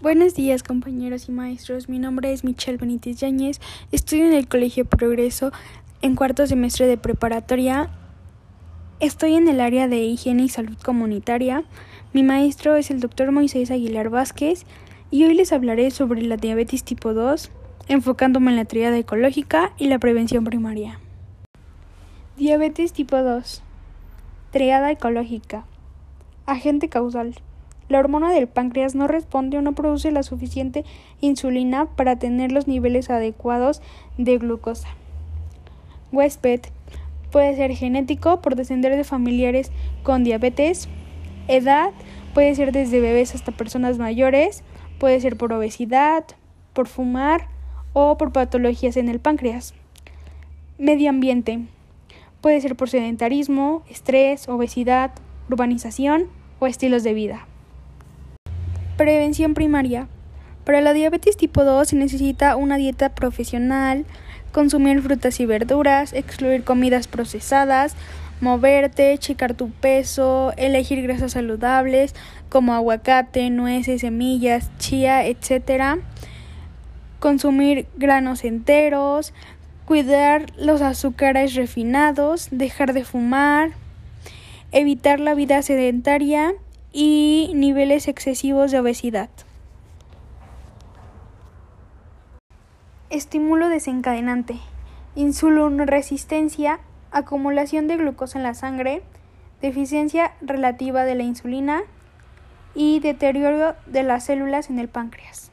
Buenos días compañeros y maestros, mi nombre es Michelle Benítez Yáñez, estudio en el Colegio Progreso en cuarto semestre de preparatoria, estoy en el área de higiene y salud comunitaria, mi maestro es el doctor Moisés Aguilar Vázquez y hoy les hablaré sobre la diabetes tipo 2, enfocándome en la triada ecológica y la prevención primaria. Diabetes tipo 2 Triada ecológica. Agente causal la hormona del páncreas no responde o no produce la suficiente insulina para tener los niveles adecuados de glucosa. Huésped puede ser genético por descender de familiares con diabetes. Edad puede ser desde bebés hasta personas mayores. Puede ser por obesidad, por fumar o por patologías en el páncreas. Medio ambiente puede ser por sedentarismo, estrés, obesidad, urbanización o estilos de vida. Prevención primaria. Para la diabetes tipo 2 se necesita una dieta profesional, consumir frutas y verduras, excluir comidas procesadas, moverte, checar tu peso, elegir grasas saludables como aguacate, nueces, semillas, chía, etc. Consumir granos enteros, cuidar los azúcares refinados, dejar de fumar, evitar la vida sedentaria y niveles excesivos de obesidad. Estímulo desencadenante. resistencia, acumulación de glucosa en la sangre, deficiencia relativa de la insulina y deterioro de las células en el páncreas.